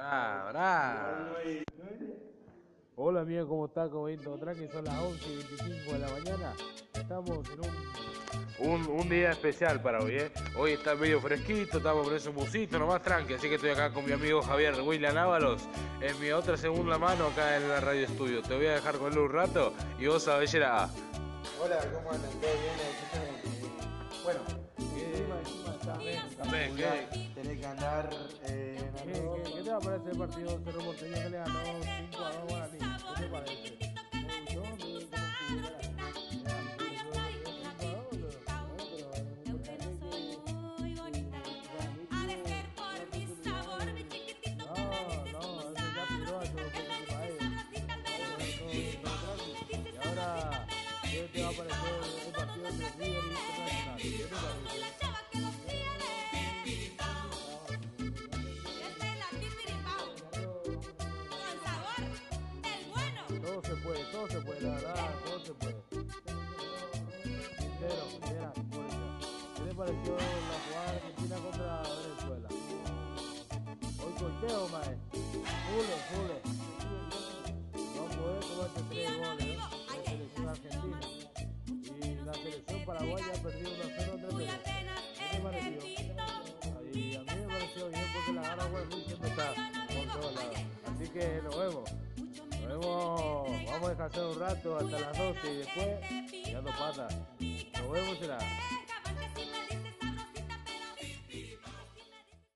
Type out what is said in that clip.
Bravo, bravo. Hola amigo, ¿cómo está? ¿Cómo todo tranqui? Son las 11 y 25 de la mañana. Estamos en un, un, un día especial para hoy, ¿eh? Hoy está medio fresquito, estamos con ese musito nomás tranqui, así que estoy acá con mi amigo Javier William Ábalos, en mi otra segunda mano acá en la radio estudio. Te voy a dejar con él un rato y vos a ver Hola, ¿cómo andan? ¿Todo bien? Bueno, encima, encima ¿qué? Tenés que andar eh, ¿Qué, qué, qué te va a parecer el partido Cerro Porteño que le ganó 5 a 2 a Guaraní? ¿Qué te parece? Me gustó, me gustó cómo jugó. No, no, eso ya tiró a todo Y ahora, ¿qué te va a parecer el partido entre River y Internacional? ¿Qué te parece? Pareció la jugada Argentina contra Venezuela? Hoy corteo, mae. Fule, fule. No puede comerte tres goles, ¿no? La selección argentina. Y la selección paraguaya ha perdido 1 0 entre Perú. ¿Qué te pareció? Y a mí me pareció bien porque la gana Juan siempre está por todos lados. Así que nos vemos. Nos vemos, vamos a descansar un rato hasta las 12 y después, patas. Nos.